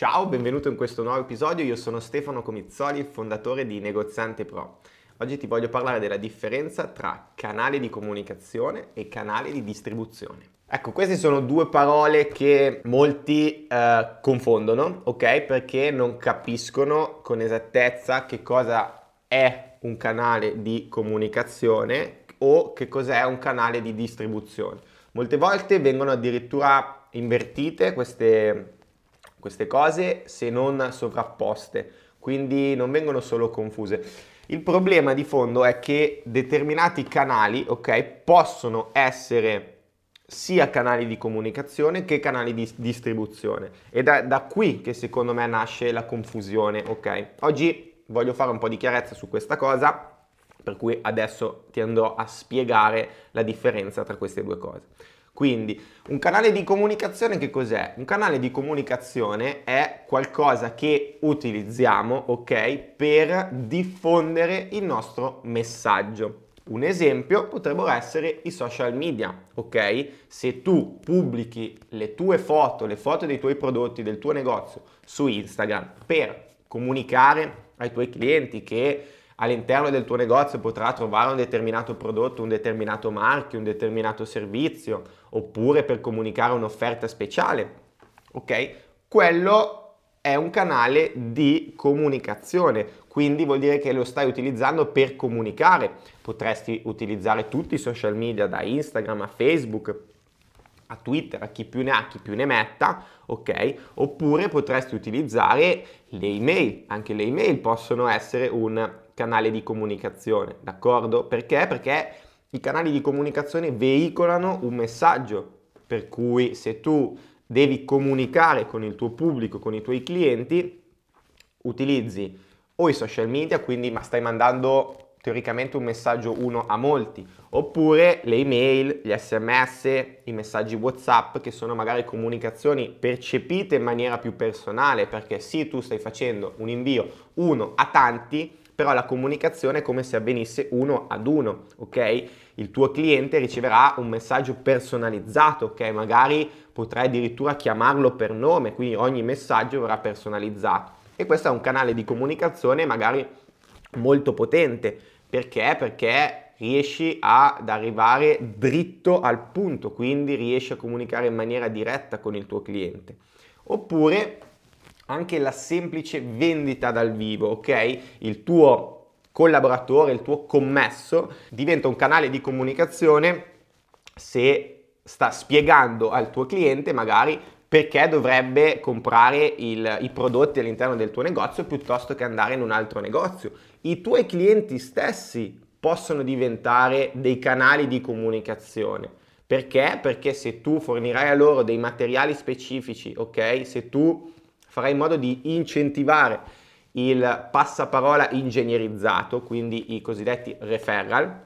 Ciao, benvenuto in questo nuovo episodio. Io sono Stefano Comizzoli, fondatore di Negoziante Pro. Oggi ti voglio parlare della differenza tra canale di comunicazione e canale di distribuzione. Ecco, queste sono due parole che molti eh, confondono, ok? Perché non capiscono con esattezza che cosa è un canale di comunicazione o che cos'è un canale di distribuzione. Molte volte vengono addirittura invertite queste queste cose se non sovrapposte, quindi non vengono solo confuse. Il problema di fondo è che determinati canali, ok, possono essere sia canali di comunicazione che canali di distribuzione. Ed è da qui che secondo me nasce la confusione, ok? Oggi voglio fare un po' di chiarezza su questa cosa, per cui adesso ti andrò a spiegare la differenza tra queste due cose. Quindi un canale di comunicazione che cos'è? Un canale di comunicazione è qualcosa che utilizziamo, ok, per diffondere il nostro messaggio. Un esempio potrebbero essere i social media, ok? Se tu pubblichi le tue foto, le foto dei tuoi prodotti, del tuo negozio su Instagram per comunicare ai tuoi clienti che all'interno del tuo negozio potrà trovare un determinato prodotto, un determinato marchio, un determinato servizio, oppure per comunicare un'offerta speciale, ok? Quello è un canale di comunicazione, quindi vuol dire che lo stai utilizzando per comunicare. Potresti utilizzare tutti i social media, da Instagram a Facebook, a Twitter, a chi più ne ha, chi più ne metta, ok? Oppure potresti utilizzare le email, anche le email possono essere un canale di comunicazione, d'accordo? Perché? Perché i canali di comunicazione veicolano un messaggio, per cui se tu devi comunicare con il tuo pubblico, con i tuoi clienti, utilizzi o i social media, quindi ma stai mandando teoricamente un messaggio uno a molti, oppure le email, gli sms, i messaggi WhatsApp che sono magari comunicazioni percepite in maniera più personale, perché sì, tu stai facendo un invio uno a tanti, però la comunicazione è come se avvenisse uno ad uno, ok? Il tuo cliente riceverà un messaggio personalizzato, ok? Magari potrai addirittura chiamarlo per nome, quindi ogni messaggio verrà personalizzato. E questo è un canale di comunicazione magari molto potente. Perché? Perché riesci ad arrivare dritto al punto, quindi riesci a comunicare in maniera diretta con il tuo cliente. Oppure anche la semplice vendita dal vivo, ok? Il tuo collaboratore, il tuo commesso diventa un canale di comunicazione se sta spiegando al tuo cliente magari perché dovrebbe comprare il, i prodotti all'interno del tuo negozio piuttosto che andare in un altro negozio. I tuoi clienti stessi possono diventare dei canali di comunicazione. Perché? Perché se tu fornirai a loro dei materiali specifici, ok? Se tu farai in modo di incentivare il passaparola ingegnerizzato, quindi i cosiddetti referral,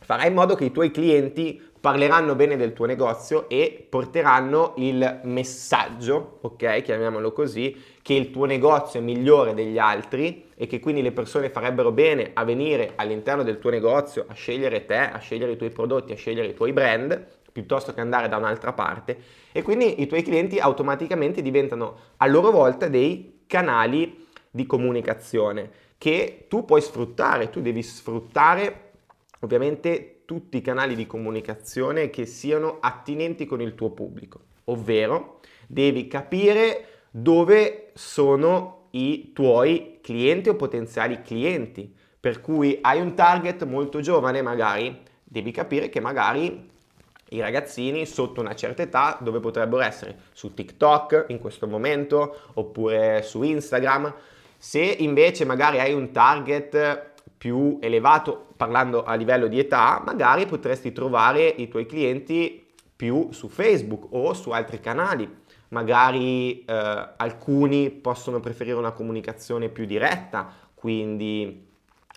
farai in modo che i tuoi clienti parleranno bene del tuo negozio e porteranno il messaggio, ok, chiamiamolo così, che il tuo negozio è migliore degli altri e che quindi le persone farebbero bene a venire all'interno del tuo negozio a scegliere te, a scegliere i tuoi prodotti, a scegliere i tuoi brand, piuttosto che andare da un'altra parte. E quindi i tuoi clienti automaticamente diventano a loro volta dei canali di comunicazione che tu puoi sfruttare, tu devi sfruttare ovviamente tutti i canali di comunicazione che siano attinenti con il tuo pubblico, ovvero devi capire dove sono i tuoi clienti o potenziali clienti, per cui hai un target molto giovane magari, devi capire che magari i ragazzini sotto una certa età dove potrebbero essere su TikTok in questo momento oppure su Instagram. Se invece magari hai un target più elevato parlando a livello di età, magari potresti trovare i tuoi clienti più su Facebook o su altri canali. Magari eh, alcuni possono preferire una comunicazione più diretta, quindi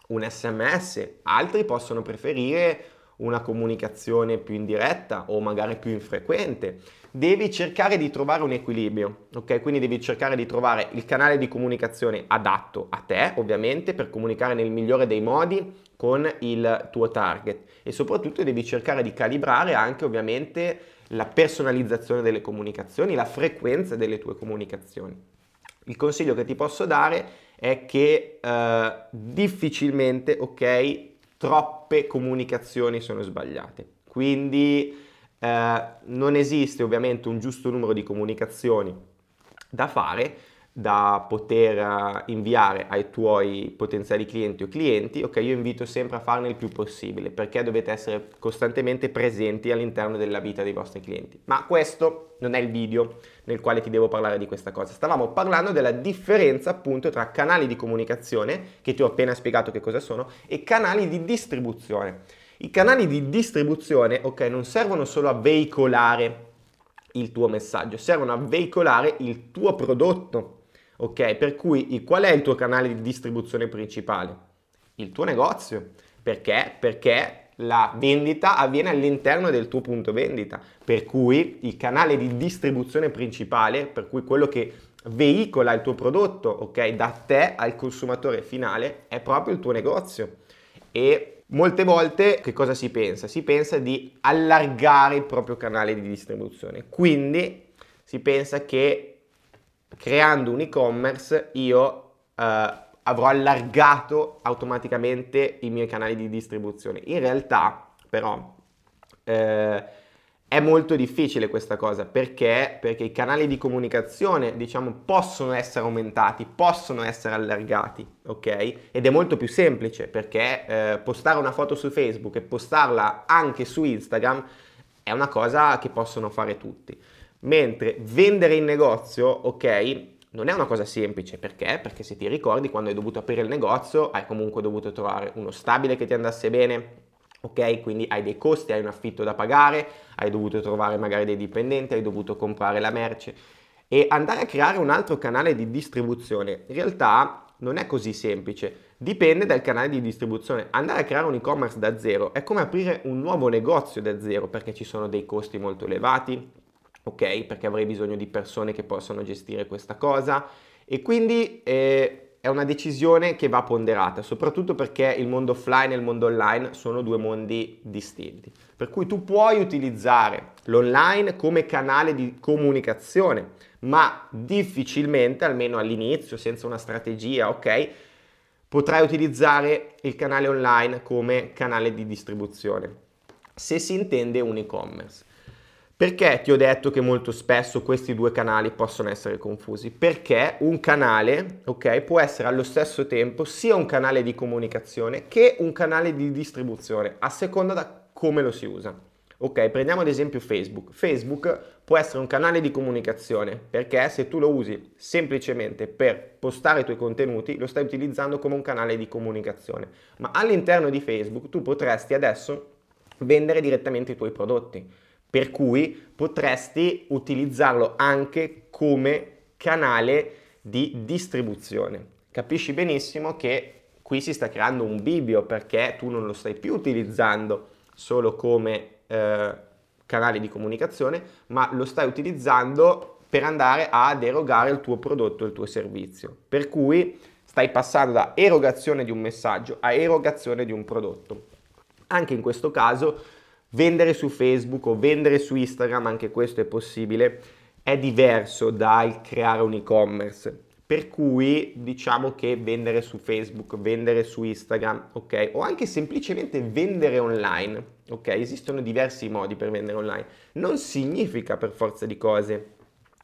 un sms, altri possono preferire una comunicazione più indiretta o magari più infrequente. Devi cercare di trovare un equilibrio, ok? Quindi devi cercare di trovare il canale di comunicazione adatto a te, ovviamente, per comunicare nel migliore dei modi con il tuo target e soprattutto devi cercare di calibrare anche ovviamente la personalizzazione delle comunicazioni, la frequenza delle tue comunicazioni. Il consiglio che ti posso dare è che eh, difficilmente, ok, troppe comunicazioni sono sbagliate. Quindi eh, non esiste ovviamente un giusto numero di comunicazioni da fare, da poter eh, inviare ai tuoi potenziali clienti o clienti, ok, io invito sempre a farne il più possibile perché dovete essere costantemente presenti all'interno della vita dei vostri clienti. Ma questo non è il video nel quale ti devo parlare di questa cosa. Stavamo parlando della differenza appunto tra canali di comunicazione, che ti ho appena spiegato che cosa sono, e canali di distribuzione. I canali di distribuzione, ok, non servono solo a veicolare il tuo messaggio, servono a veicolare il tuo prodotto ok? Per cui qual è il tuo canale di distribuzione principale? Il tuo negozio. Perché? Perché la vendita avviene all'interno del tuo punto vendita, per cui il canale di distribuzione principale, per cui quello che veicola il tuo prodotto, ok, da te al consumatore finale, è proprio il tuo negozio. E molte volte che cosa si pensa? Si pensa di allargare il proprio canale di distribuzione. Quindi si pensa che creando un e-commerce io eh, avrò allargato automaticamente i miei canali di distribuzione. In realtà però eh, è molto difficile questa cosa perché? Perché i canali di comunicazione diciamo possono essere aumentati, possono essere allargati, ok? Ed è molto più semplice perché eh, postare una foto su Facebook e postarla anche su Instagram è una cosa che possono fare tutti. Mentre vendere in negozio, ok, non è una cosa semplice, perché? Perché se ti ricordi quando hai dovuto aprire il negozio hai comunque dovuto trovare uno stabile che ti andasse bene, ok? Quindi hai dei costi, hai un affitto da pagare, hai dovuto trovare magari dei dipendenti, hai dovuto comprare la merce e andare a creare un altro canale di distribuzione. In realtà non è così semplice, dipende dal canale di distribuzione. Andare a creare un e-commerce da zero è come aprire un nuovo negozio da zero perché ci sono dei costi molto elevati, ok? Perché avrei bisogno di persone che possano gestire questa cosa e quindi eh, è una decisione che va ponderata, soprattutto perché il mondo offline e il mondo online sono due mondi distinti. Per cui tu puoi utilizzare l'online come canale di comunicazione, ma difficilmente, almeno all'inizio, senza una strategia, ok? Potrai utilizzare il canale online come canale di distribuzione, se si intende un e-commerce. Perché ti ho detto che molto spesso questi due canali possono essere confusi? Perché un canale, ok, può essere allo stesso tempo sia un canale di comunicazione che un canale di distribuzione, a seconda da come lo si usa. Ok, prendiamo ad esempio Facebook. Facebook può essere un canale di comunicazione perché se tu lo usi semplicemente per postare i tuoi contenuti, lo stai utilizzando come un canale di comunicazione. Ma all'interno di Facebook tu potresti adesso vendere direttamente i tuoi prodotti per cui potresti utilizzarlo anche come canale di distribuzione. Capisci benissimo che qui si sta creando un bivio perché tu non lo stai più utilizzando solo come eh, canale di comunicazione, ma lo stai utilizzando per andare ad erogare il tuo prodotto, il tuo servizio. Per cui stai passando da erogazione di un messaggio a erogazione di un prodotto. Anche in questo caso Vendere su Facebook o vendere su Instagram, anche questo è possibile, è diverso dal creare un e-commerce. Per cui diciamo che vendere su Facebook, vendere su Instagram, ok? O anche semplicemente vendere online, ok? Esistono diversi modi per vendere online. Non significa per forza di cose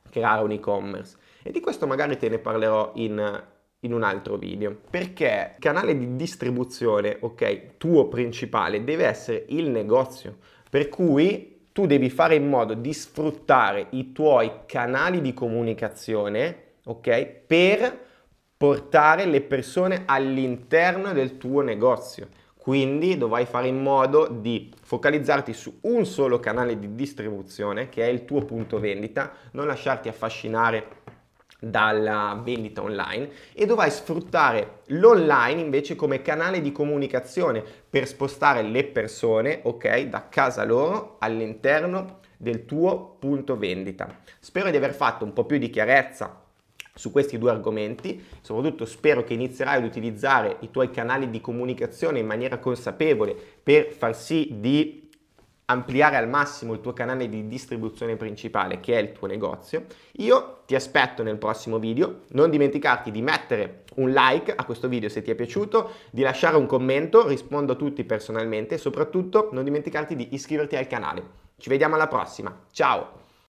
creare un e-commerce. E di questo magari te ne parlerò in in un altro video. Perché? Il canale di distribuzione ok tuo principale deve essere il negozio. Per cui tu devi fare in modo di sfruttare i tuoi canali di comunicazione ok per portare le persone all'interno del tuo negozio. Quindi dovrai fare in modo di focalizzarti su un solo canale di distribuzione che è il tuo punto vendita non lasciarti affascinare dalla vendita online e dovrai sfruttare l'online invece come canale di comunicazione per spostare le persone, ok, da casa loro all'interno del tuo punto vendita. Spero di aver fatto un po' più di chiarezza su questi due argomenti, soprattutto spero che inizierai ad utilizzare i tuoi canali di comunicazione in maniera consapevole per far sì di ampliare al massimo il tuo canale di distribuzione principale che è il tuo negozio, io ti aspetto nel prossimo video. Non dimenticarti di mettere un like a questo video se ti è piaciuto, di lasciare un commento, rispondo a tutti personalmente e soprattutto non dimenticarti di iscriverti al canale. Ci vediamo alla prossima, ciao!